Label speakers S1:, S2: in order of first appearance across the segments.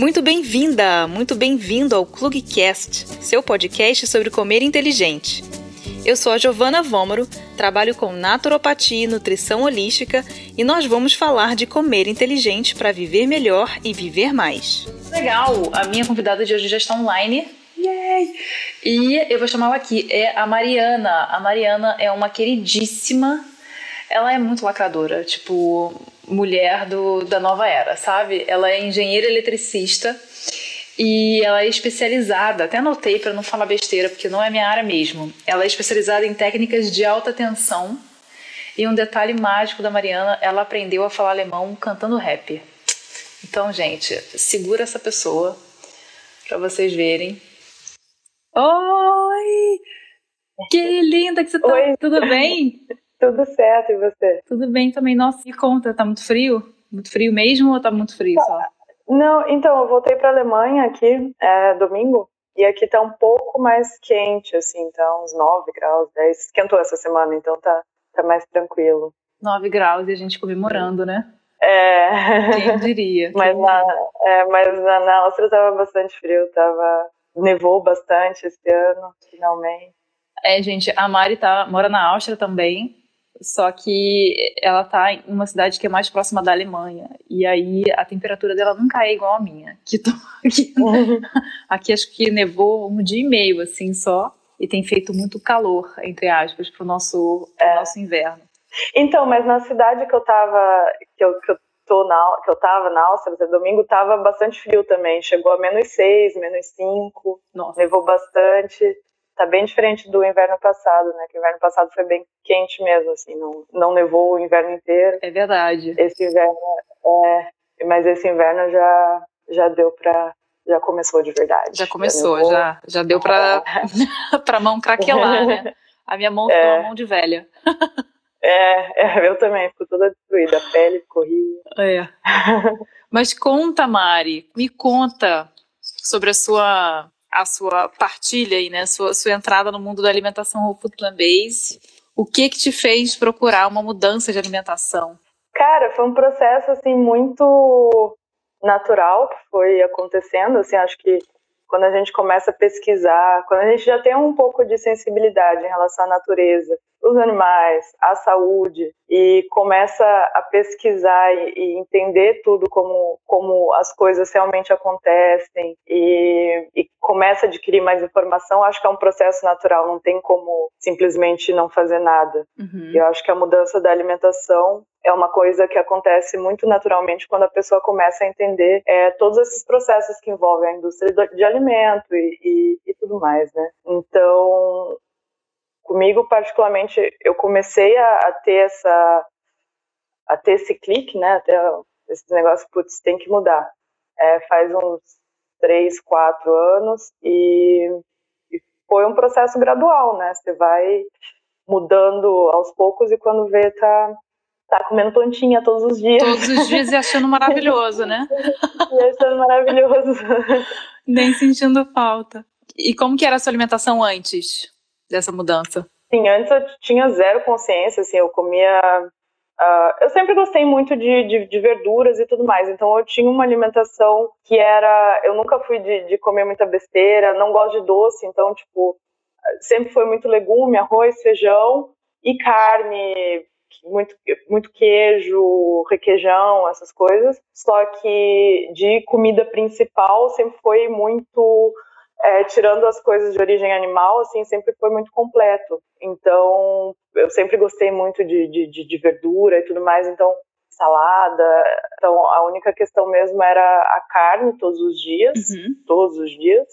S1: Muito bem-vinda, muito bem-vindo ao Clugcast, seu podcast sobre comer inteligente. Eu sou a Giovana Vômoro, trabalho com naturopatia e nutrição holística e nós vamos falar de comer inteligente para viver melhor e viver mais.
S2: Legal! A minha convidada de hoje já está online. Yay! E eu vou chamá-la aqui, é a Mariana. A Mariana é uma queridíssima. Ela é muito lacradora, tipo, mulher do, da nova era, sabe? Ela é engenheira eletricista e ela é especializada, até anotei para não falar besteira, porque não é minha área mesmo. Ela é especializada em técnicas de alta tensão. E um detalhe mágico da Mariana, ela aprendeu a falar alemão cantando rap. Então, gente, segura essa pessoa para vocês verem. Oi! Que linda que você tá!
S3: Oi.
S2: Tudo bem?
S3: Tudo certo, e você?
S2: Tudo bem também. Nossa, me conta, tá muito frio? Muito frio mesmo ou tá muito frio só?
S3: Não, então, eu voltei pra Alemanha aqui, é, domingo, e aqui tá um pouco mais quente, assim, tá uns 9 graus, 10. Esquentou essa semana, então tá, tá mais tranquilo.
S2: 9 graus e a gente comemorando, né?
S3: É.
S2: Quem diria?
S3: mas
S2: Quem
S3: na, é, mas na, na Áustria tava bastante frio, tava. Nevou bastante esse ano, finalmente.
S2: É, gente, a Mari tá, mora na Áustria também, só que ela tá em uma cidade que é mais próxima da Alemanha. E aí a temperatura dela nunca é igual a minha. Que tô, aqui, aqui acho que nevou um dia e meio, assim, só. E tem feito muito calor, entre aspas, pro nosso, pro
S3: É.
S2: nosso inverno.
S3: Então, mas na cidade que eu tava, que eu, que eu tô na, que eu tava na Áustria, domingo tava bastante frio também. Chegou a menos 6, menos 5,
S2: Nossa,
S3: nevou bastante. Tá bem diferente do inverno passado, né? Que o inverno passado foi bem quente mesmo, assim, não, não nevou o inverno inteiro.
S2: é verdade.
S3: Esse inverno, é, mas esse inverno já, já deu pra, já começou de verdade.
S2: Já começou,
S3: nevou.
S2: já, já deu pra, pra mão craquelar, né? A minha mão ficou
S3: É.
S2: uma mão de velha.
S3: É, é, eu também, ficou toda destruída, a pele corria.
S2: É. Mas conta, Mari, me conta sobre a sua a sua partilha aí, né? Sua, sua entrada no mundo da alimentação whole food plant-based. O que que te fez procurar uma mudança de alimentação?
S3: Cara, foi um processo assim muito natural que foi acontecendo, assim, acho que quando a gente começa a pesquisar, quando a gente já tem um pouco de sensibilidade em relação à natureza, os animais, à saúde e começa a pesquisar e, e entender tudo como como as coisas realmente acontecem e, e começa a adquirir mais informação, acho que é um processo natural, não tem como simplesmente não fazer nada.
S2: Uhum.
S3: Eu acho que a mudança da alimentação é uma coisa que acontece muito naturalmente quando a pessoa começa a entender é, todos esses processos que envolvem a indústria de alimento e, e- e tudo mais, né? Então, comigo particularmente, eu comecei a, a ter essa, a ter esse clique, né? Até esse negócio, putz, tem que mudar. É, faz uns três, quatro anos e, e foi um processo gradual, né? Você vai mudando aos poucos e quando vê tá tá comendo plantinha todos os dias
S2: Todos os dias e achando maravilhoso, né?
S3: e achando maravilhoso.
S2: Nem sentindo falta. E como que era a sua alimentação antes dessa mudança?
S3: Sim, antes eu tinha zero consciência, assim, eu comia ah, eu sempre gostei muito de, de, de verduras e tudo mais, então eu tinha uma alimentação que era. Eu nunca fui de, de comer muita besteira, não gosto de doce, então, tipo, sempre foi muito legume, arroz, feijão e carne, muito, muito queijo, requeijão, essas coisas. Só que de comida principal sempre foi muito. é, tirando as coisas de origem animal, assim, sempre foi muito completo. Então, eu sempre gostei muito de, de, de, verdura e tudo mais, então, salada. Então, a única questão mesmo era a carne todos os dias, todos os dias.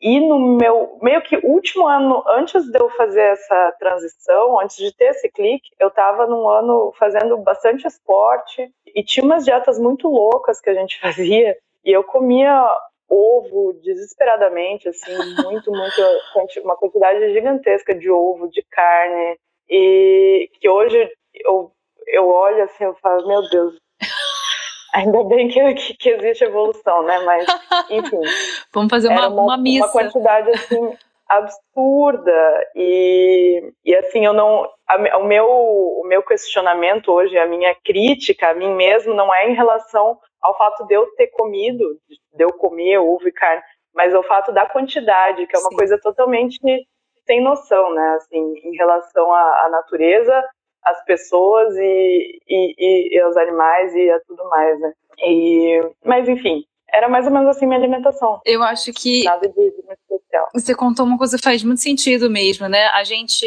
S3: E no meu meio que último ano, antes de eu fazer essa transição, antes de ter esse clique, eu estava num ano fazendo bastante esporte e tinha umas dietas muito loucas que a gente fazia. E eu comia ovo desesperadamente, assim, muito, muito, uma quantidade gigantesca de ovo, de carne. E que hoje eu, eu olho assim, eu falo, meu Deus, Ainda bem que, que, existe evolução, né? Mas, enfim.
S2: Vamos fazer uma,
S3: era
S2: uma, missa.
S3: Uma quantidade, assim, absurda e, e assim eu não a, o meu o meu questionamento hoje a minha crítica a mim mesmo não é em relação ao fato de eu ter comido de eu comer ovo e carne mas ao fato da quantidade que é uma Sim. coisa totalmente sem noção né assim em relação à, à natureza às pessoas e, e, e, aos animais e a tudo mais né e mas enfim era mais ou menos assim minha alimentação.
S2: Eu acho que.
S3: Nada de, de muito especial.
S2: Você contou uma coisa que faz muito sentido mesmo, né? A gente,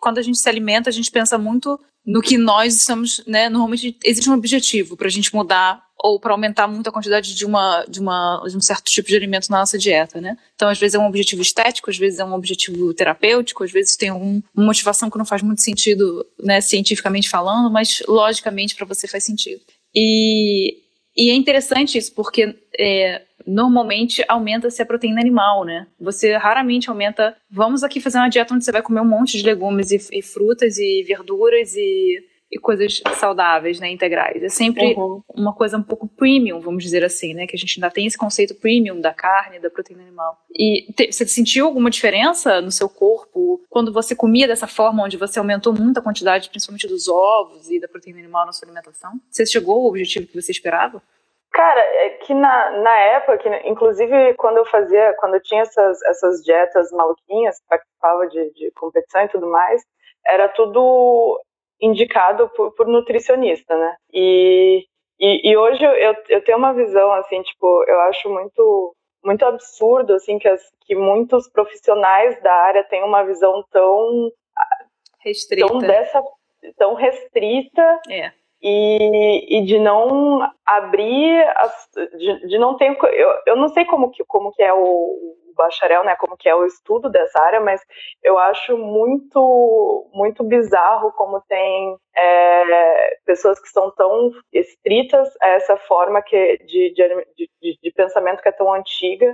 S2: quando a gente se alimenta, a gente pensa muito no que nós estamos, né? Normalmente existe um objetivo para a gente mudar ou para aumentar muito a quantidade de uma, de uma de um certo tipo de alimento na nossa dieta, né? Então, às vezes é um objetivo estético, às vezes é um objetivo terapêutico, às vezes tem um, uma motivação que não faz muito sentido, né, cientificamente falando, mas logicamente para você faz sentido. E e é interessante isso, porque é, normalmente aumenta-se a proteína animal, né? Você raramente aumenta. Vamos aqui fazer uma dieta onde você vai comer um monte de legumes e, e frutas e verduras e e coisas saudáveis, né, integrais. É sempre uhum. uma coisa um pouco premium, vamos dizer assim, né, que a gente ainda tem esse conceito premium da carne, da proteína animal. E te, você sentiu alguma diferença no seu corpo quando você comia dessa forma, onde você aumentou muito a quantidade, principalmente dos ovos e da proteína animal na sua alimentação? Você chegou ao objetivo que você esperava?
S3: Cara, é que na, na época, que, inclusive quando eu fazia, quando eu tinha essas, essas dietas maluquinhas, participava de, de competição e tudo mais, era tudo indicado por, por nutricionista, né? E, e, e, hoje eu, eu tenho uma visão, assim, tipo, eu acho muito muito absurdo, assim, que, as, que muitos profissionais da área têm uma visão tão...
S2: Restrita.
S3: Tão, dessa, tão restrita.
S2: É.
S3: E, e, de não abrir, as, de, de, não ter, eu, eu não sei como que, como que é o, bacharel, né, como que é o estudo dessa área, mas eu acho muito muito bizarro como tem é, pessoas que são tão estritas a essa forma que de, de, de, de pensamento que é tão antiga.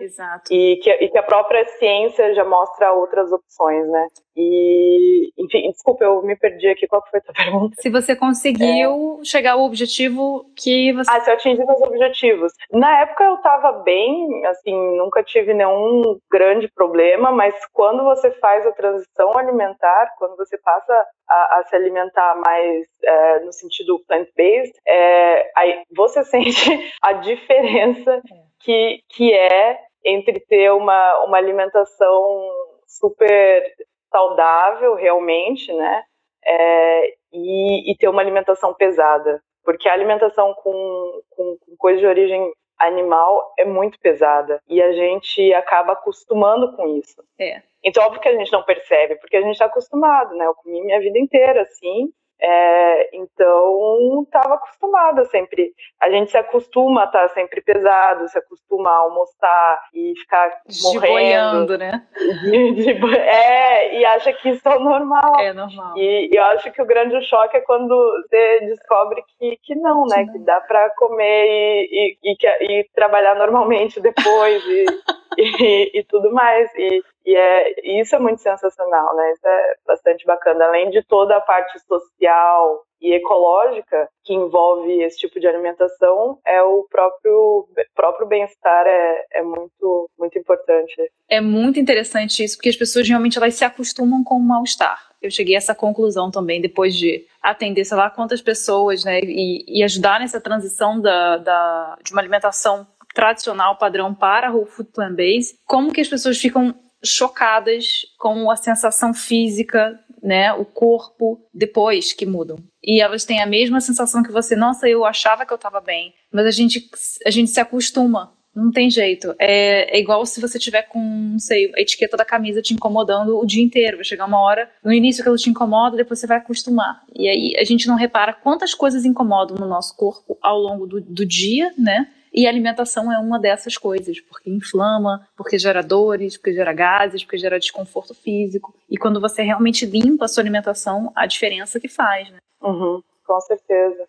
S3: E, que, e que a própria ciência já mostra outras opções, né? E, enfim, desculpa, eu me perdi aqui. Qual foi a tua pergunta?
S2: Se você conseguiu é... chegar ao objetivo que você.
S3: Ah, se eu atingi meus objetivos. Na época eu estava bem, assim, nunca tive nenhum grande problema, mas quando você faz a transição alimentar, quando você passa a, a se alimentar mais é, no sentido plant-based, é, aí você sente a diferença é. que, que é entre ter uma, uma alimentação super saudável realmente, né? É, e, e, ter uma alimentação pesada. Porque a alimentação com, com, com coisa de origem animal é muito pesada. E a gente acaba acostumando com isso.
S2: É.
S3: Então, óbvio que a gente não percebe, porque a gente está acostumado, né? Eu comi minha vida inteira assim, é, então, estava acostumada sempre. A gente se acostuma a estar tá sempre pesado, se acostuma a almoçar e ficar morrendo.
S2: né?
S3: De, de, é, e acha que isso é normal.
S2: É normal.
S3: E, e, eu acho que o grande choque é quando você descobre que, que não, né? Que dá para comer e, e, e, trabalhar normalmente depois e, e, tudo mais. E, e, é, isso é muito sensacional, né? Isso é bastante bacana. Além de toda a parte social e ecológica que envolve esse tipo de alimentação, é o próprio, próprio bem-estar é, é muito, muito importante.
S2: É muito interessante isso, porque as pessoas realmente elas se acostumam com o mal-estar. Eu cheguei a essa conclusão também, depois de atender, sei lá, quantas pessoas, né, e, e ajudar nessa transição da, da, de uma alimentação tradicional, padrão, para o food plant-based, como que as pessoas ficam chocadas com a sensação física, né, o corpo depois que mudam. E elas têm a mesma sensação que você, nossa, eu achava que eu estava bem, mas a gente a gente se acostuma. Não tem jeito. É, é, igual se você tiver com, não sei, a etiqueta da camisa te incomodando o dia inteiro. Vai chegar uma hora, no início que ela te incomoda, depois você vai acostumar. E aí a gente não repara quantas coisas incomodam no nosso corpo ao longo do, do dia, né? E a alimentação é uma dessas coisas, porque inflama, porque gera dores, porque gera gases, porque gera desconforto físico. E quando você realmente limpa a sua alimentação, a diferença que faz, né?
S3: Uhum, com certeza.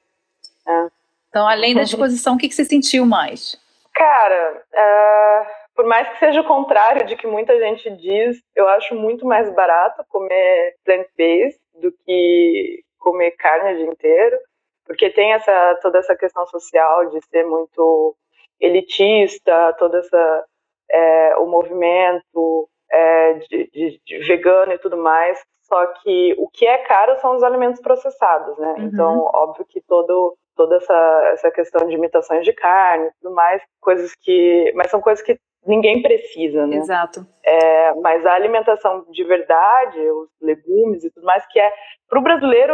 S3: É.
S2: Então, além da disposição, o que, que você sentiu mais?
S3: Cara, uh, por mais que seja o contrário de que muita gente diz, eu acho muito mais barato comer plant-based do que comer carne o dia inteiro porque tem essa toda essa questão social de ser muito elitista, toda essa é, o movimento é, de, de, de, vegano e tudo mais. Só que o que é caro são os alimentos processados, né? Uhum. Então, óbvio que todo toda essa, essa questão de imitações de carne e tudo mais, coisas que. Mas são coisas que ninguém precisa, né?
S2: Exato.
S3: É, mas a alimentação de verdade, os legumes e tudo mais, que é para o brasileiro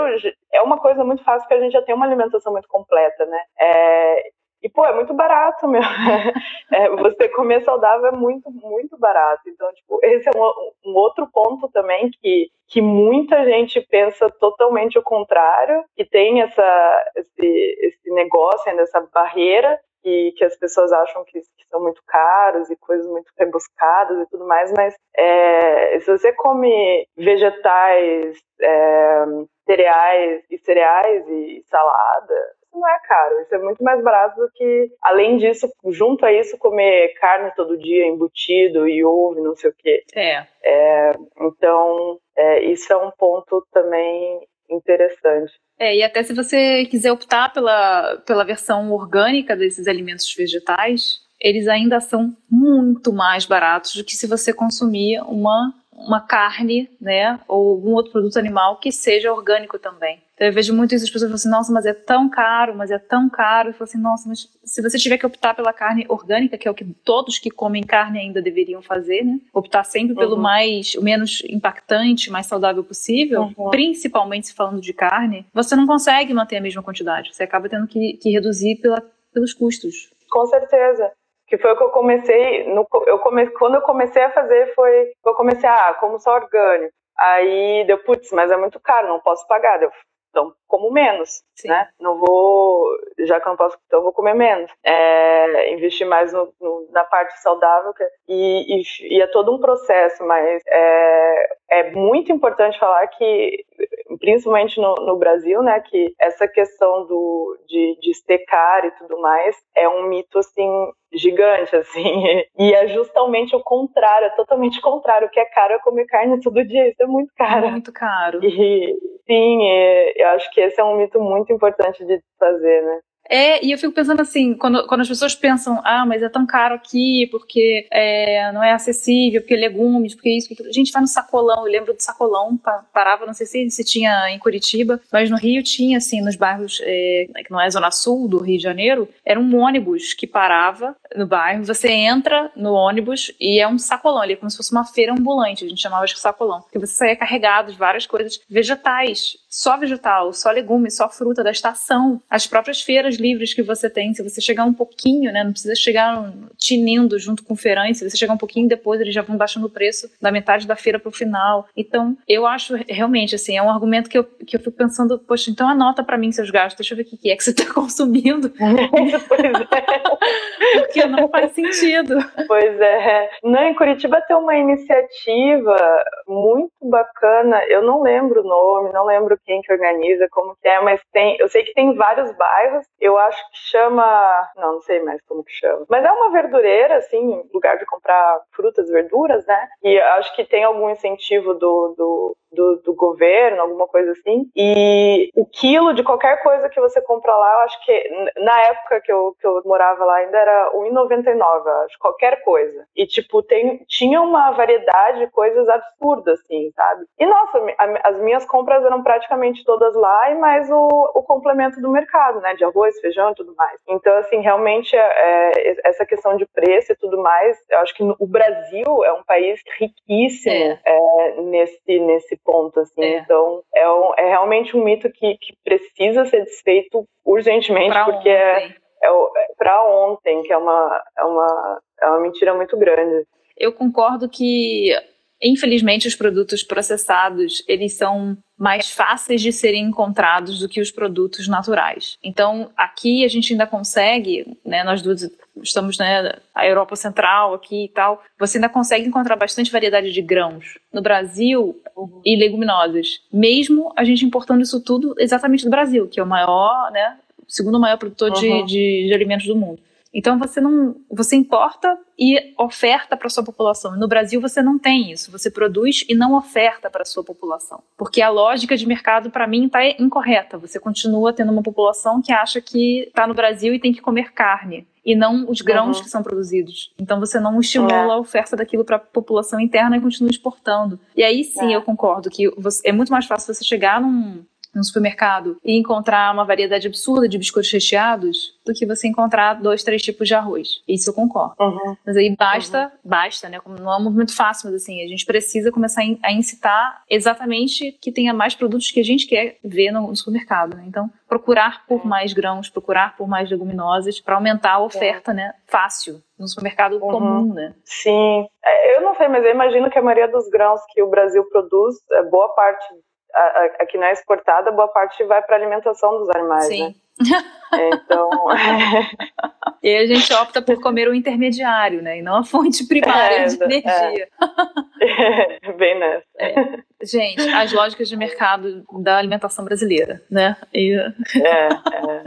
S3: é uma coisa muito fácil porque a gente já tem uma alimentação muito completa, né? É, e, pô, é muito barato, meu. É, você comer saudável é muito, muito barato. Então, tipo, esse é um, um, outro ponto também que, que muita gente pensa totalmente o contrário, que tem essa, esse, esse negócio ainda, essa barreira que, que, as pessoas acham que, que, são muito caros e coisas muito rebuscadas e tudo mais, mas é, se você come vegetais, é, cereais e cereais e salada, não é caro, isso é muito mais barato do que, além disso, junto a isso, comer carne todo dia, embutido e ovo, não sei o quê.
S2: É.
S3: é então, é, isso é um ponto também interessante.
S2: É, e até se você quiser optar pela, pela versão orgânica desses alimentos vegetais, eles ainda são muito mais baratos do que se você consumir uma uma carne, né, ou algum outro produto animal que seja orgânico também. Então eu vejo muito isso, as pessoas falam assim, nossa, mas é tão caro, mas é tão caro. Eu falo assim, nossa, mas se você tiver que optar pela carne orgânica, que é o que todos que comem carne ainda deveriam fazer, né, optar sempre uhum. pelo mais, o menos impactante, mais saudável possível, uhum. principalmente se falando de carne, você não consegue manter a mesma quantidade. Você acaba tendo que, que reduzir pela, pelos custos.
S3: Com certeza que foi o que eu comecei, no, eu come, quando eu comecei a fazer foi, eu comecei, ah, como só orgânico. Aí deu, putz, mas é muito caro, não posso pagar. Deu, então como menos, Sim. né? Não vou, já que eu não posso, então vou comer menos. É, investir mais no, no, na parte saudável é, e, e, e, é todo um processo, mas é, é muito importante falar que, principalmente no, no Brasil, né, que essa questão do, de, de estecar e tudo mais é um mito, assim, gigante, assim. E é justamente o contrário, é totalmente contrário. O que é caro é comer carne todo dia, isso é muito caro.
S2: Muito caro.
S3: E, sim, eu acho que esse é um mito muito importante de fazer, né?
S2: É, e eu fico pensando assim, quando, quando as pessoas pensam, ah, mas é tão caro aqui, porque é, não é acessível, porque legumes, porque isso, porque aquilo. Gente vai no sacolão, eu lembro do sacolão, parava, não sei se, se tinha em Curitiba, mas no Rio tinha, assim, nos bairros, é, que não é Zona Sul do Rio de Janeiro, era um ônibus que parava no bairro, você entra no ônibus e é um sacolão, ali é como se fosse uma feira ambulante, a gente chamava de sacolão, que você saía carregado de várias coisas vegetais, só vegetal, só legumes, só fruta da estação, as próprias feiras livres que você tem, se você chegar um pouquinho, né, não precisa chegar tinindo junto com o feirante, se você chegar um pouquinho depois, eles já vão baixando o preço da metade da feira para o final. Então, eu acho realmente, assim, é um argumento que eu, que eu fico pensando, poxa, então anota para mim seus gastos, deixa eu ver o que é que você está consumindo. Porque não faz sentido.
S3: Pois é. Não, em Curitiba tem uma iniciativa muito bacana, eu não lembro o nome, não lembro quem que organiza, como que é, mas tem, eu sei que tem vários bairros, eu acho que chama, não, não sei mais como que chama, mas é uma verdureira, assim, lugar de comprar frutas, verduras, né? E acho que tem algum incentivo do, do do, do, governo, alguma coisa assim. E o quilo de qualquer coisa que você compra lá, eu acho que na época que eu, que eu morava lá ainda era R$1,99, acho, qualquer coisa. E, tipo, tem, tinha uma variedade de coisas absurdas, assim, sabe? E, nossa, as minhas compras eram praticamente todas lá e mais o, o complemento do mercado, né? De arroz, feijão e tudo mais. Então, assim, realmente, é, é, essa questão de preço e tudo mais, eu acho que o Brasil é um país riquíssimo é. É, nesse, nesse ponto, assim. É. Então, é, um, é realmente um mito que, que precisa ser desfeito urgentemente, pra porque é, ontem. é, é para ontem, que é uma, é, uma, é uma mentira muito grande.
S2: Eu concordo que Infelizmente, os produtos processados, eles são mais fáceis de serem encontrados do que os produtos naturais. Então, aqui a gente ainda consegue, né, nós duas estamos na né, Europa Central aqui e tal, você ainda consegue encontrar bastante variedade de grãos no Brasil uhum. e leguminosas, mesmo a gente importando isso tudo exatamente do Brasil, que é o maior, né, segundo maior produtor uhum. de, de, de alimentos do mundo. Então você não, você importa e oferta para sua população. No Brasil você não tem isso. Você produz e não oferta para sua população, porque a lógica de mercado para mim está incorreta. Você continua tendo uma população que acha que está no Brasil e tem que comer carne e não os grãos uhum. que são produzidos. Então você não estimula é. a oferta daquilo para a população interna e continua exportando. E aí sim é. eu concordo que você, é muito mais fácil você chegar num, no supermercado e encontrar uma variedade absurda de biscoitos recheados do que você encontrar dois, três tipos de arroz. Isso eu concordo. Uhum. Mas aí basta, uhum. basta, né? Não é um movimento fácil, mas assim, a gente precisa começar a incitar exatamente que tenha mais produtos que a gente quer ver no, supermercado, né? Então, procurar por mais grãos, procurar por mais leguminosas para aumentar a oferta, né? Fácil no supermercado uhum. comum, né?
S3: Sim. É, eu não sei, mas eu imagino que a maioria dos grãos que o Brasil produz, é, boa parte aqui não é exportada, boa parte vai para alimentação dos animais, Sim. né? Então.
S2: e a gente opta por comer o intermediário, né? E não a fonte primária é, de energia.
S3: É. Bem nessa.
S2: É. Gente, as lógicas de mercado da alimentação brasileira, né? E... É, é.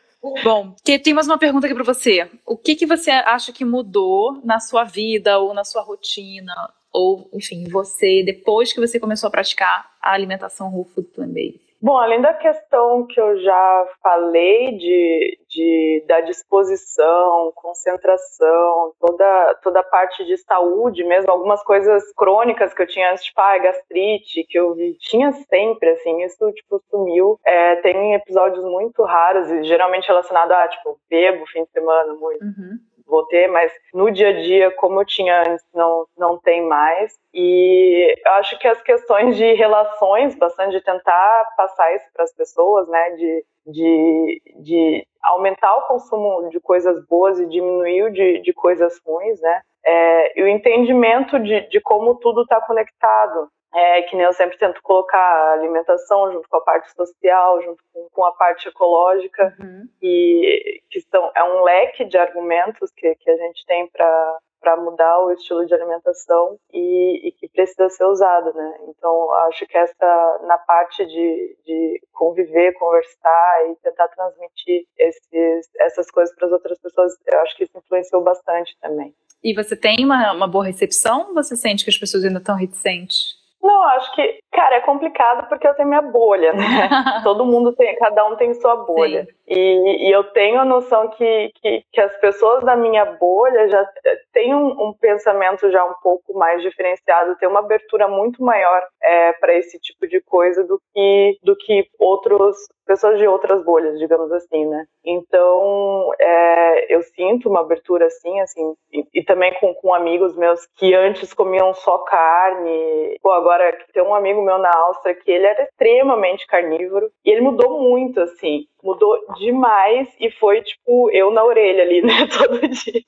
S2: Bom, tem mais uma pergunta aqui para você. O que, que você acha que mudou na sua vida ou na sua rotina ou, enfim, você, depois que você começou a praticar a alimentação whole food plant-based?
S3: Bom, além da questão que eu já falei de, de, da disposição, concentração, toda, toda a parte de saúde mesmo, algumas coisas crônicas que eu tinha antes, tipo, ah, gastrite, que eu tinha sempre, assim, isso, tipo, sumiu. É, tem episódios muito raros, e geralmente relacionado a, tipo, bebo fim de semana muito. Uhum vou ter, mas no dia a dia, como eu tinha antes, não, não tem mais. E acho que as questões de relações, bastante de tentar passar isso para as pessoas, né, de, de, de aumentar o consumo de coisas boas e diminuir o de, de coisas ruins, né, é, e o entendimento de, de como tudo está conectado é, que nem eu sempre tento colocar a alimentação junto com a parte social, junto com, com a parte ecológica, uhum. e que são, é um leque de argumentos que, que a gente tem para mudar o estilo de alimentação e, e, que precisa ser usado, né? Então, acho que essa, na parte de, de conviver, conversar e tentar transmitir esses, essas coisas para as outras pessoas, eu acho que isso influenciou bastante também.
S2: E você tem uma, uma boa recepção ou você sente que as pessoas ainda estão reticentes?
S3: Não, acho que, cara, é complicado porque eu tenho minha bolha, né? Todo mundo tem, cada um tem sua bolha. E, e, eu tenho a noção que, que, que, as pessoas da minha bolha já têm um, um, pensamento já um pouco mais diferenciado, tem uma abertura muito maior é, para esse tipo de coisa do que, do que outros pessoas de outras bolhas, digamos assim, né? Então, é, eu sinto uma abertura assim, assim, e, e, também com, com amigos meus que antes comiam só carne. Pô, agora tem um amigo meu na Áustria que ele era extremamente carnívoro e ele mudou muito, assim mudou demais e foi tipo eu na orelha ali, né, todo dia.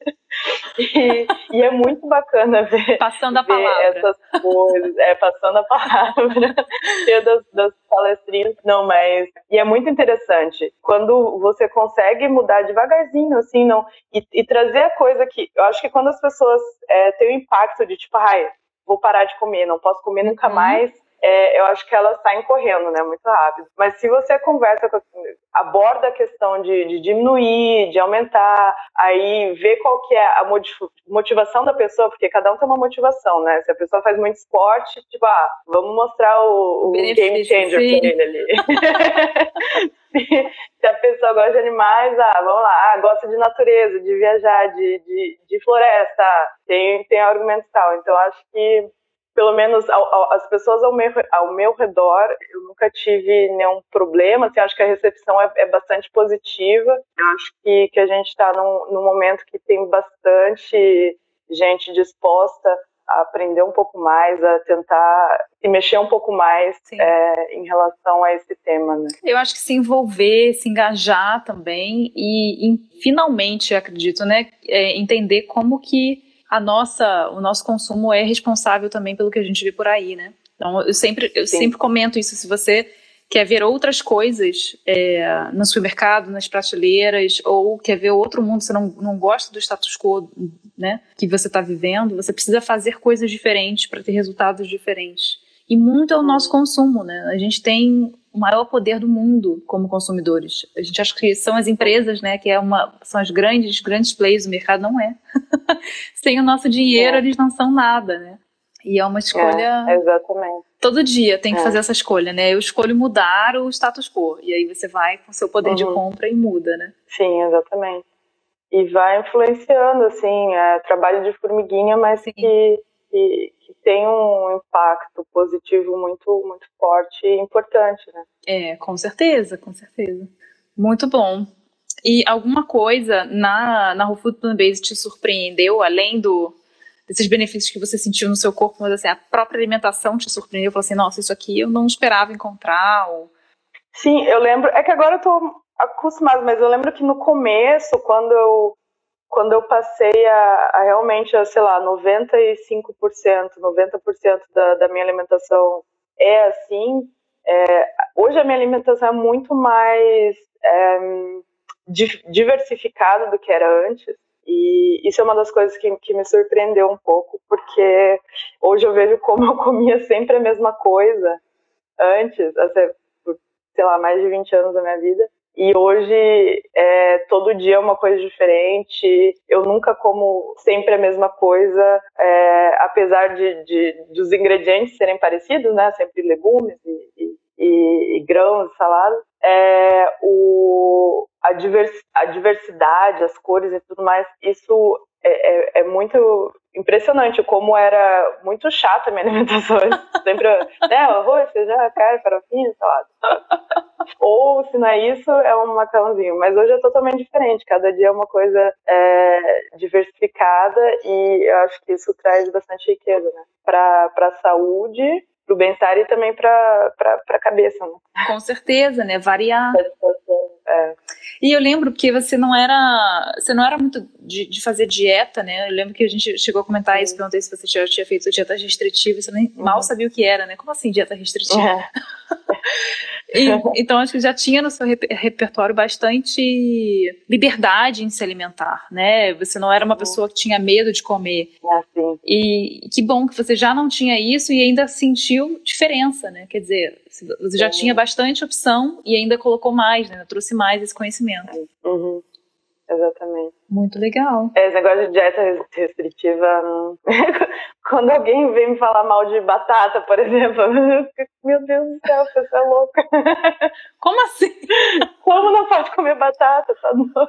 S3: E, e é muito bacana ver,
S2: passando a
S3: ver
S2: palavra.
S3: essas coisas, é, passando a palavra, eu das, das palestrinhas, não, mas e é muito interessante quando você consegue mudar devagarzinho, assim, não, e, e trazer a coisa que eu acho que quando as pessoas é, têm o impacto de tipo, ai, vou parar de comer, não posso comer nunca uhum. mais é, eu acho que elas saem correndo, né, muito rápido. Mas se você conversa, com, aborda a questão de, de, diminuir, de aumentar, aí vê qual que é a motivação da pessoa, porque cada um tem uma motivação, né? Se a pessoa faz muito esporte, tipo, ah, vamos mostrar o, o game changer sim. pra ele ali. se a pessoa gosta de animais, ah, vamos lá, ah, gosta de natureza, de viajar, de, de, de floresta, tem, tem argumentos tal. Então, acho que pelo menos ao, ao, as pessoas ao meu, ao meu redor, eu nunca tive nenhum problema, assim, acho que a recepção é, é bastante positiva. Eu acho que, que a gente está num, num momento que tem bastante gente disposta a aprender um pouco mais, a tentar se mexer um pouco mais é, em relação a esse tema. Né?
S2: Eu acho que se envolver, se engajar também e, e finalmente, acredito, né, é, entender como que a nossa, o nosso consumo é responsável também pelo que a gente vê por aí, né? Então, eu sempre, eu sempre comento isso. Se você quer ver outras coisas é, no supermercado, nas prateleiras, ou quer ver outro mundo, você não, não gosta do status quo né, que você está vivendo, você precisa fazer coisas diferentes para ter resultados diferentes. E muito é o nosso consumo, né? A gente tem o maior poder do mundo como consumidores. A gente acha que são as empresas, né, que é uma, são as grandes, grandes players do mercado, não é. Sem o nosso dinheiro, é. eles não são nada, né? E é uma escolha.
S3: É, exatamente.
S2: Todo dia tem que é. fazer essa escolha, né? Eu escolho mudar o status quo. E aí você vai com seu poder uhum. de compra e muda, né?
S3: Sim, exatamente. E vai influenciando, assim, é trabalho de formiguinha, mas que, que, que tem um impacto positivo muito, muito forte e importante, né?
S2: É, com certeza, com certeza. Muito bom. E alguma coisa na, na Whole Food Plant Based te surpreendeu, além do, desses benefícios que você sentiu no seu corpo, mas assim, a própria alimentação te surpreendeu? Falou assim, nossa, isso aqui eu não esperava encontrar? Ou...
S3: Sim, eu lembro, é que agora eu tô acostumada, mas eu lembro que no começo, quando eu quando eu passei a, a realmente, a, sei lá, 95%, 90% da, da minha alimentação é assim, é, hoje a minha alimentação é muito mais é, diversificada do que era antes. E isso é uma das coisas que, que me surpreendeu um pouco, porque hoje eu vejo como eu comia sempre a mesma coisa antes, assim, sei lá, mais de 20 anos da minha vida. E hoje, é, todo dia é uma coisa diferente. Eu nunca como sempre a mesma coisa, é, apesar de, de, dos ingredientes serem parecidos, né? Sempre legumes e, e, e grãos, saladas. É, o, a, divers, a diversidade, as cores e tudo mais, isso é, é, é, muito impressionante como era muito chata a minha alimentação. Sempre, né, arroz, feijão, carne, farofinha, salada. Ou, se não é isso, é um macarrãozinho. Mas hoje é totalmente diferente. Cada dia é uma coisa é, diversificada e eu acho que isso traz bastante riqueza, né? Para a saúde, para o bem-estar e também para a cabeça, né?
S2: Com certeza, né? Variar.
S3: É.
S2: E eu lembro que você não era, você não era muito de, de fazer dieta, né? Eu lembro que a gente chegou a comentar isso, perguntei se você já tinha feito dieta restritiva, você nem uhum. mal sabia o que era, né? Como assim dieta restritiva? É. E, então, acho que já tinha no seu repertório bastante liberdade em se alimentar, né? Você não era uma pessoa que tinha medo de comer.
S3: É assim.
S2: E que bom que você já não tinha isso e ainda sentiu diferença, né? Quer dizer, você já tinha bastante opção e ainda colocou mais, né? Trouxe mais esse conhecimento.
S3: Uhum. Exatamente.
S2: Muito legal.
S3: É, esse negócio de dieta restritiva. Hum, quando alguém vem me falar mal de batata, por exemplo, meu Deus do céu, você é louca.
S2: Como assim?
S3: Como não pode comer batata? Tá louco.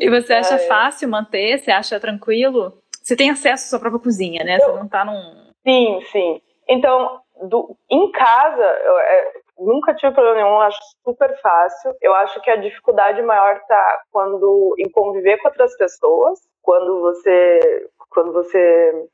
S2: E você acha é. fácil manter? Você acha tranquilo? Você tem acesso à sua própria cozinha, né? Você não tá num.
S3: Sim, sim. Então, do, em casa, eu, é, nunca tive problema nenhum, acho super fácil. Eu acho que a dificuldade maior tá quando em conviver com outras pessoas, quando você quando você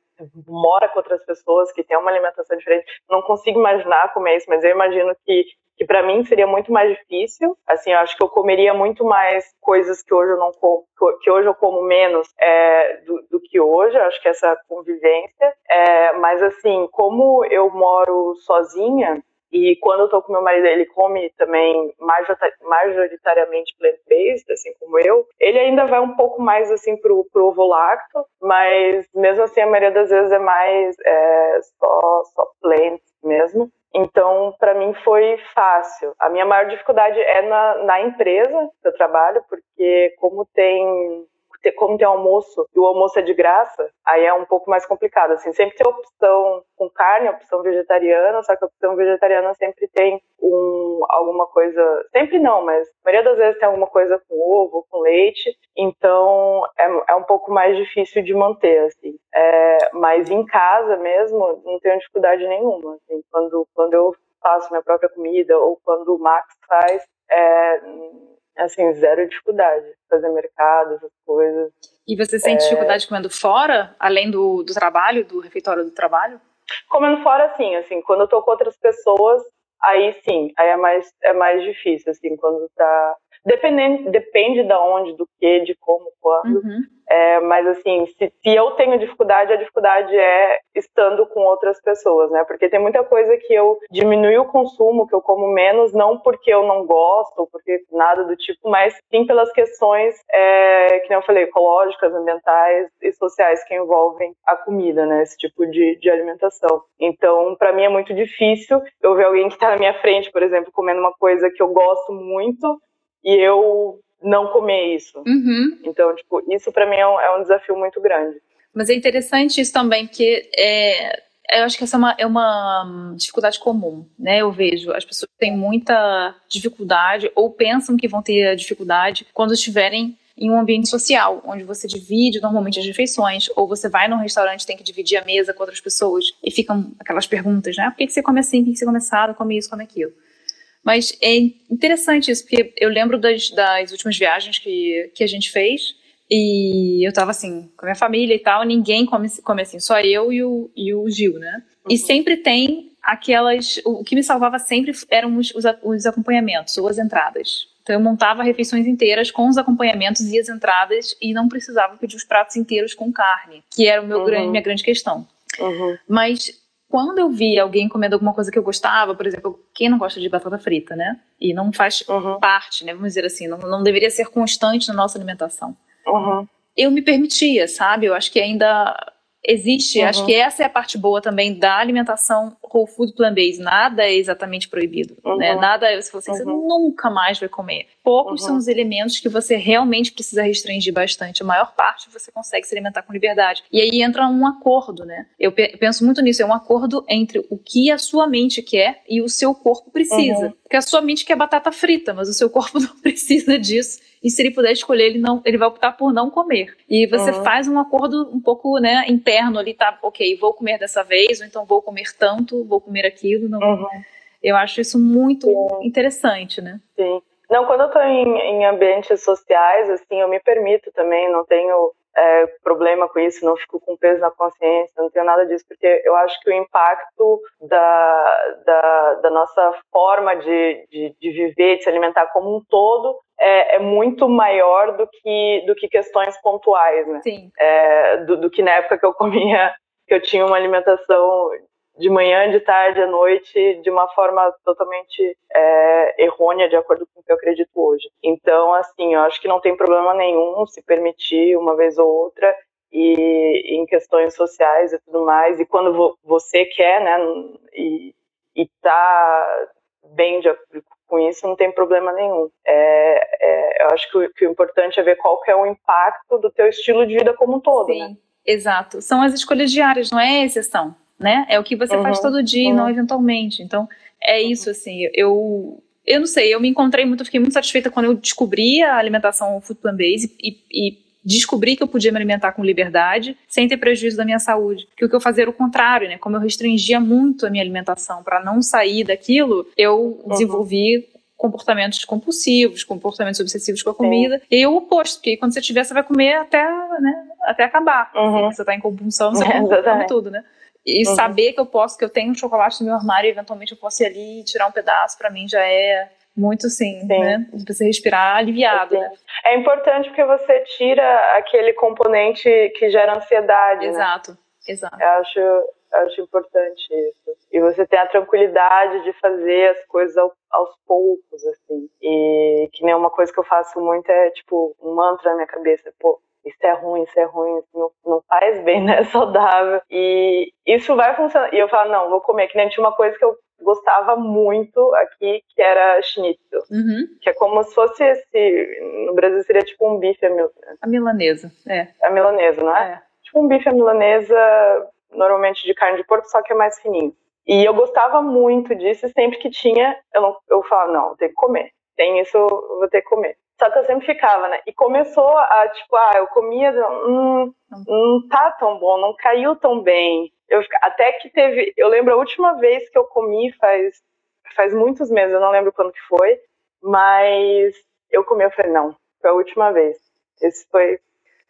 S3: mora com outras pessoas que têm uma alimentação diferente. Não consigo imaginar comer isso, mas eu imagino que que para mim seria muito mais difícil. Assim, eu acho que eu comeria muito mais coisas que hoje eu não como, que hoje eu como menos é, do, do, que hoje. Eu acho que essa convivência. É, mas assim, como eu moro sozinha, e quando eu tô com meu marido, ele come também majoritariamente plant-based, assim como eu. Ele ainda vai um pouco mais assim pro, pro ovo lacto, mas mesmo assim a maioria das vezes é mais é, só, só plant mesmo. Então, para mim foi fácil. A minha maior dificuldade é na, na empresa que eu trabalho, porque como tem como tem almoço e o almoço é de graça, aí é um pouco mais complicado. Assim, sempre tem opção com carne, opção vegetariana, só que a opção vegetariana sempre tem um, alguma coisa. Sempre não, mas a maioria das vezes tem alguma coisa com ovo, com leite. Então é, é um pouco mais difícil de manter, assim. É, mas em casa mesmo, não tenho dificuldade nenhuma. Assim, quando, quando eu faço minha própria comida ou quando o Max faz, é, assim, zero dificuldade. Fazer mercado, essas coisas.
S2: E você sente é... dificuldade comendo fora, além do, do trabalho, do refeitório do trabalho?
S3: Comendo fora, sim, assim, quando eu tô com outras pessoas, aí sim, aí é mais, é mais difícil, assim, quando tá... Dependendo, depende da onde, do que, de como, quando. Uhum. É, mas assim, se, se, eu tenho dificuldade, a dificuldade é estando com outras pessoas, né? Porque tem muita coisa que eu diminui o consumo, que eu como menos, não porque eu não gosto, ou porque nada do tipo, mas sim pelas questões, é, que nem eu falei, ecológicas, ambientais e sociais que envolvem a comida, né? Esse tipo de, de alimentação. Então, para mim é muito difícil eu ver alguém que está na minha frente, por exemplo, comendo uma coisa que eu gosto muito e eu não comer isso. Uhum. Então, tipo, isso para mim é um, é um, desafio muito grande.
S2: Mas é interessante isso também, porque é, eu acho que essa é uma, é uma dificuldade comum, né? Eu vejo as pessoas têm muita dificuldade ou pensam que vão ter dificuldade quando estiverem em um ambiente social, onde você divide normalmente as refeições, ou você vai num restaurante tem que dividir a mesa com outras pessoas e ficam aquelas perguntas, né? Por que, você come assim? Por que você come assado? Come isso, come aquilo. Mas é interessante isso, porque eu lembro das, das últimas viagens que, que a gente fez, e eu tava assim, com a minha família e tal, ninguém come, come assim, só eu e o, e o Gil, né? Uhum. E sempre tem aquelas. O que me salvava sempre eram os, os, os acompanhamentos ou as entradas. Então eu montava refeições inteiras com os acompanhamentos e as entradas e não precisava pedir os pratos inteiros com carne, que era o meu uhum. grande, minha grande questão. Uhum. Mas quando eu vi alguém comendo alguma coisa que eu gostava, por exemplo, quem não gosta de batata frita, né? E não faz uhum. parte, né? Vamos dizer assim, não, não deveria ser constante na nossa alimentação. Uhum. Eu me permitia, sabe? Eu acho que ainda existe, uhum. acho que essa é a parte boa também da alimentação whole food plant-based. Nada é exatamente proibido, né? uhum. né? Nada, você falou assim, você uhum. nunca mais vai comer. Poucos são uhum. os elementos que você realmente precisa restringir bastante. A maior parte você consegue se alimentar com liberdade. E aí entra um acordo, né? Eu penso muito nisso, é um acordo entre o que a sua mente quer e o seu corpo precisa. Uhum. Porque a sua mente quer batata frita, mas o seu corpo não precisa disso e se ele puder escolher, ele não, ele vai optar por não comer. E você uhum. faz um acordo um pouco, né, interno ali, tá, ok, vou comer dessa vez, ou então vou comer tanto, vou comer aquilo. Não, uhum. Eu acho isso muito Sim. interessante, né?
S3: Sim. Não, quando eu tô em, em ambientes sociais, assim, eu me permito também, não tenho é, problema com isso, não fico com peso na consciência, não tenho nada disso, porque eu acho que o impacto da, da, da nossa forma de, de, de, viver, de se alimentar como um todo, é, é, muito maior do que, do que questões pontuais, né?
S2: Sim.
S3: É, do, do que na época que eu comia, que eu tinha uma alimentação de manhã, de tarde, à noite, de uma forma totalmente é, errônea, de acordo com o que eu acredito hoje. Então, assim, eu acho que não tem problema nenhum se permitir uma vez ou outra e em questões sociais e tudo mais. E quando você quer, né, e, e tá bem de acordo com isso, não tem problema nenhum. É, é, eu acho que o, que o, importante é ver qual que é o impacto do teu estilo de vida como um todo, Sim, né?
S2: Exato. São as escolhas diárias, não é exceção né? É o que você uhum, faz todo dia, uhum. não eventualmente. Então, é isso, assim, eu... Eu não sei, eu me encontrei muito, fiquei muito satisfeita quando eu descobri a alimentação food plant-based e, e descobri que eu podia me alimentar com liberdade, sem ter prejuízo da minha saúde. Que o que eu fazia era o contrário, né? Como eu restringia muito a minha alimentação para não sair daquilo, eu uhum. desenvolvi comportamentos compulsivos, comportamentos obsessivos com a comida. Sim. E o oposto, porque quando você tiver, você vai comer até, né, até acabar. Uhum. Você está em compulsão, você é, come tudo, né? E uhum. saber que eu posso, que eu tenho um chocolate no meu armário e eventualmente eu posso ir ali e tirar um pedaço, para mim já é muito sim, sim. né? Você respirar aliviado, né?
S3: É importante porque você tira aquele componente que gera ansiedade,
S2: né? Exato, né? exato.
S3: Eu acho, eu acho importante isso. E você tem a tranquilidade de fazer as coisas ao, aos poucos, assim. E que nem uma coisa que eu faço muito é, tipo, um mantra na minha cabeça. Pô, isso é ruim, isso é ruim, isso não, não faz bem, não é saudável. E isso vai funcionar. E eu falo, não, vou comer. Que nem tinha uma coisa que eu gostava muito aqui, que era schnitzel. Uhum. Que é como se fosse esse. No Brasil seria tipo um bife a
S2: milanesa. A milanesa, é.
S3: A milanesa, não é? é? Tipo um bife a milanesa, normalmente de carne de porco, só que é mais fininho. E eu gostava muito disso, e sempre que tinha, eu, não, eu falava, não, tem que comer. Tem isso, eu vou ter que comer. Só que eu sempre ficava, né? E começou a, tipo, ah, eu comia, hum, não tá tão bom, não caiu tão bem. Eu, até que teve, eu lembro a última vez que eu comi faz, faz muitos meses, eu não lembro quando que foi, mas eu comi, eu falei, não, foi a última vez. Esse foi,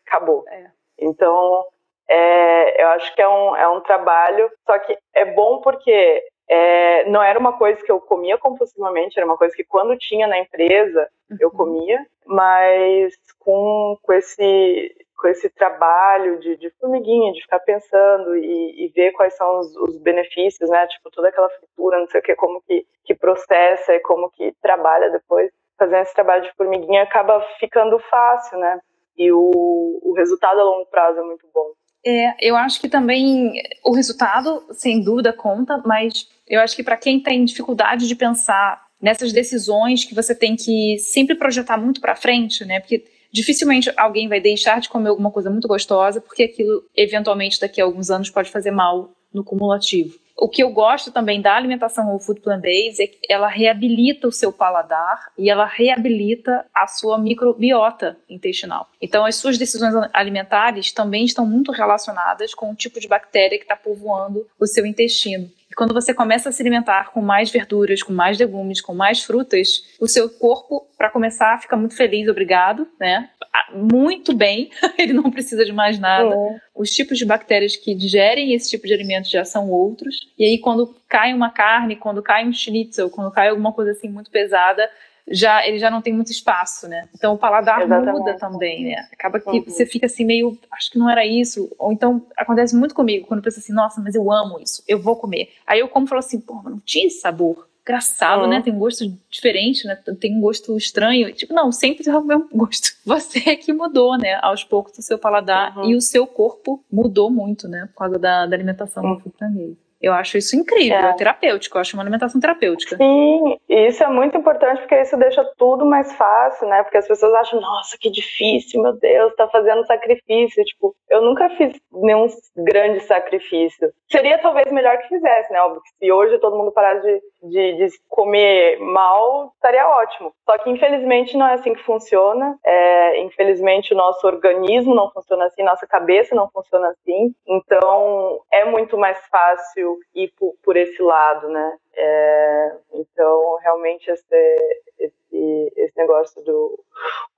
S3: acabou. É. Então, é, eu acho que é um, é um trabalho, só que é bom porque é, não era uma coisa que eu comia compulsivamente, era uma coisa que quando tinha na empresa, eu comia, mas com, com esse com esse trabalho de, de formiguinha, de ficar pensando e, e ver quais são os, os, benefícios, né? Tipo, toda aquela fritura, não sei o que, como que, que processa e como que trabalha depois. Fazendo esse trabalho de formiguinha acaba ficando fácil, né? E o, o resultado a longo prazo é muito bom.
S2: É, eu acho que também o resultado, sem dúvida, conta, mas eu acho que para quem tem dificuldade de pensar nessas decisões que você tem que sempre projetar muito para frente, né? Porque dificilmente alguém vai deixar de comer alguma coisa muito gostosa, porque aquilo, eventualmente, daqui a alguns anos pode fazer mal no cumulativo. O que eu gosto também da alimentação whole food plant-based é que ela reabilita o seu paladar e ela reabilita a sua microbiota intestinal. Então, as suas decisões alimentares também estão muito relacionadas com o tipo de bactéria que está povoando o seu intestino quando você começa a se alimentar com mais verduras, com mais legumes, com mais frutas, o seu corpo, para começar, fica muito feliz, obrigado, né? Ah, muito bem, ele não precisa de mais nada. É. Os tipos de bactérias que digerem esse tipo de alimento já são outros. E aí, quando cai uma carne, quando cai um schnitzel, quando cai alguma coisa assim muito pesada, já ele já não tem muito espaço, né? Então o paladar Exatamente. muda também, né? Acaba que uhum. você fica assim meio, acho que não era isso, ou então acontece muito comigo quando eu penso assim, nossa, mas eu amo isso, eu vou comer. Aí eu como e falo assim, pô, mas não tinha esse sabor. Engraçado, uhum. né? Tem um gosto diferente, né? Tem um gosto estranho. Tipo, não, sempre é o mesmo gosto. Você é que mudou, né? Aos poucos o seu paladar uhum. e o seu corpo mudou muito, né? Por causa da, da alimentação uhum. do eu acho isso incrível, é. terapêutico, eu acho uma alimentação terapêutica.
S3: Sim, e isso é muito importante porque isso deixa tudo mais fácil, né? Porque as pessoas acham, nossa, que difícil, meu Deus, tá fazendo sacrifício. Tipo, eu nunca fiz nenhum grande sacrifício. Seria talvez melhor que fizesse, né? Óbvio que se hoje todo mundo parasse de, de, de, comer mal, estaria ótimo. Só que infelizmente não é assim que funciona. É, infelizmente o nosso organismo não funciona assim, nossa cabeça não funciona assim. Então é muito mais fácil ir por, por esse lado, né? É, então, realmente, esse, esse, esse negócio do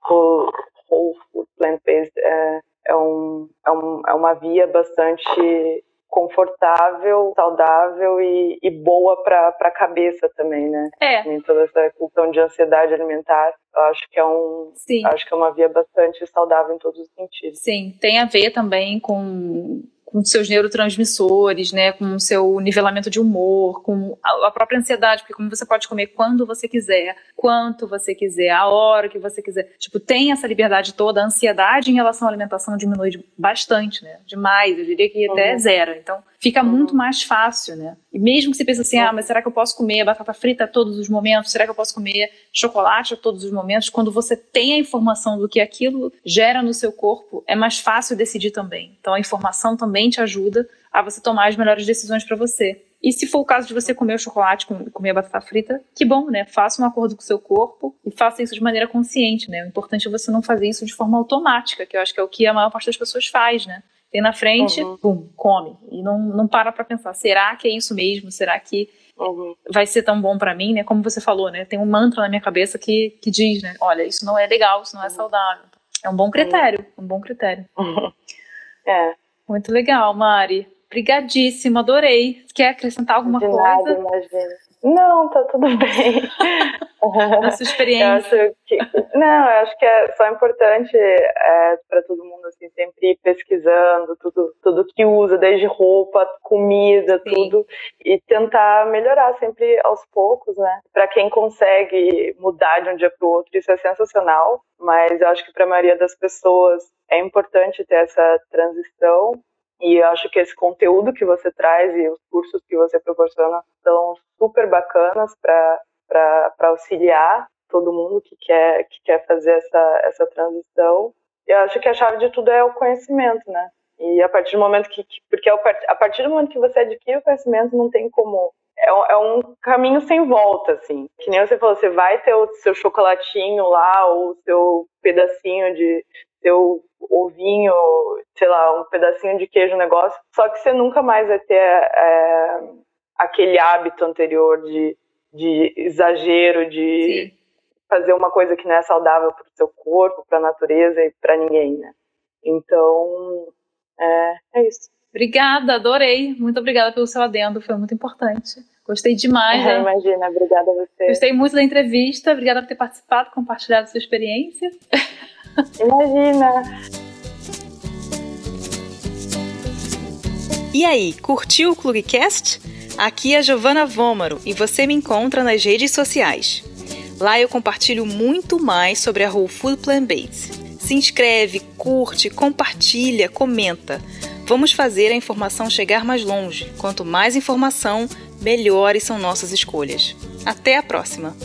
S3: whole, whole food plant-based é, é, um, é, um, é uma via bastante confortável, saudável e, e boa para a cabeça também, né?
S2: É.
S3: Em toda essa questão de ansiedade alimentar, eu acho que é um,
S2: Sim.
S3: acho que é uma via bastante saudável em todos os sentidos.
S2: Sim, tem a ver também com com seus neurotransmissores, né, com o seu nivelamento de humor, com a própria ansiedade, porque como você pode comer quando você quiser, quanto você quiser, a hora que você quiser, tipo, tem essa liberdade toda, a ansiedade em relação à alimentação diminui bastante, né, demais, eu diria que até uhum. zero, então fica uhum. muito mais fácil, né, e mesmo que você pense assim, ah, mas será que eu posso comer batata frita a todos os momentos, será que eu posso comer chocolate a todos os momentos, quando você tem a informação do que aquilo gera no seu corpo, é mais fácil decidir também, então a informação também também te ajuda a você tomar as melhores decisões para você. E se for o caso de você comer o chocolate, comer a batata frita, que bom, né? Faça um acordo com o seu corpo e faça isso de maneira consciente, né? O importante é você não fazer isso de forma automática, que eu acho que é o que a maior parte das pessoas faz, né? Tem na frente, uhum. pum, come. E não, não para pra pensar, será que é isso mesmo? Será que uhum. vai ser tão bom para mim, né? Como você falou, né? Tem um mantra na minha cabeça que, que diz, né? Olha, isso não é legal, isso não é uhum. saudável. É um bom critério, um bom critério.
S3: É.
S2: Muito legal, Mari. Obrigadíssima, adorei. Quer acrescentar alguma
S3: De
S2: coisa?
S3: Nada, imagina. Não, tá tudo bem.
S2: Na sua experiência.
S3: Que, não, eu acho que é só importante é, para todo mundo assim, sempre ir pesquisando tudo, tudo que usa, desde roupa, comida, Sim. tudo, e tentar melhorar sempre aos poucos, né? Para quem consegue mudar de um dia para o outro, isso é sensacional, mas eu acho que para a maioria das pessoas é importante ter essa transição e acho que esse conteúdo que você traz e os cursos que você proporciona são super bacanas para auxiliar todo mundo que quer, que quer fazer essa, essa transição. Eu acho que a chave de tudo é o conhecimento, né? E a partir do momento que. Porque a partir do momento que você adquire o conhecimento, não tem como. É um, é um caminho sem volta, assim. Que nem você falou, você vai ter o seu chocolatinho lá, ou o seu pedacinho de, seu ovinho, sei lá, um pedacinho de queijo, um negócio. Só que você nunca mais vai ter é, aquele hábito anterior de, de exagero, de Sim. fazer uma coisa que não é saudável para o seu corpo, para a natureza e para ninguém, né? Então, é, é isso.
S2: Obrigada, adorei. Muito obrigada pelo seu adendo, foi muito importante.
S4: Gostei demais.
S3: É, imagina, obrigada a você.
S4: Gostei muito da entrevista, obrigada por ter participado, compartilhado sua experiência.
S3: Imagina.
S2: E aí, curtiu o Clubcast? Aqui é a Giovana Vômaro e você me encontra nas redes sociais. Lá eu compartilho muito mais sobre a Whole Food Plant Based. Se inscreve, curte, compartilha, comenta. Vamos fazer a informação chegar mais longe. Quanto mais informação, melhores são nossas escolhas. Até a próxima!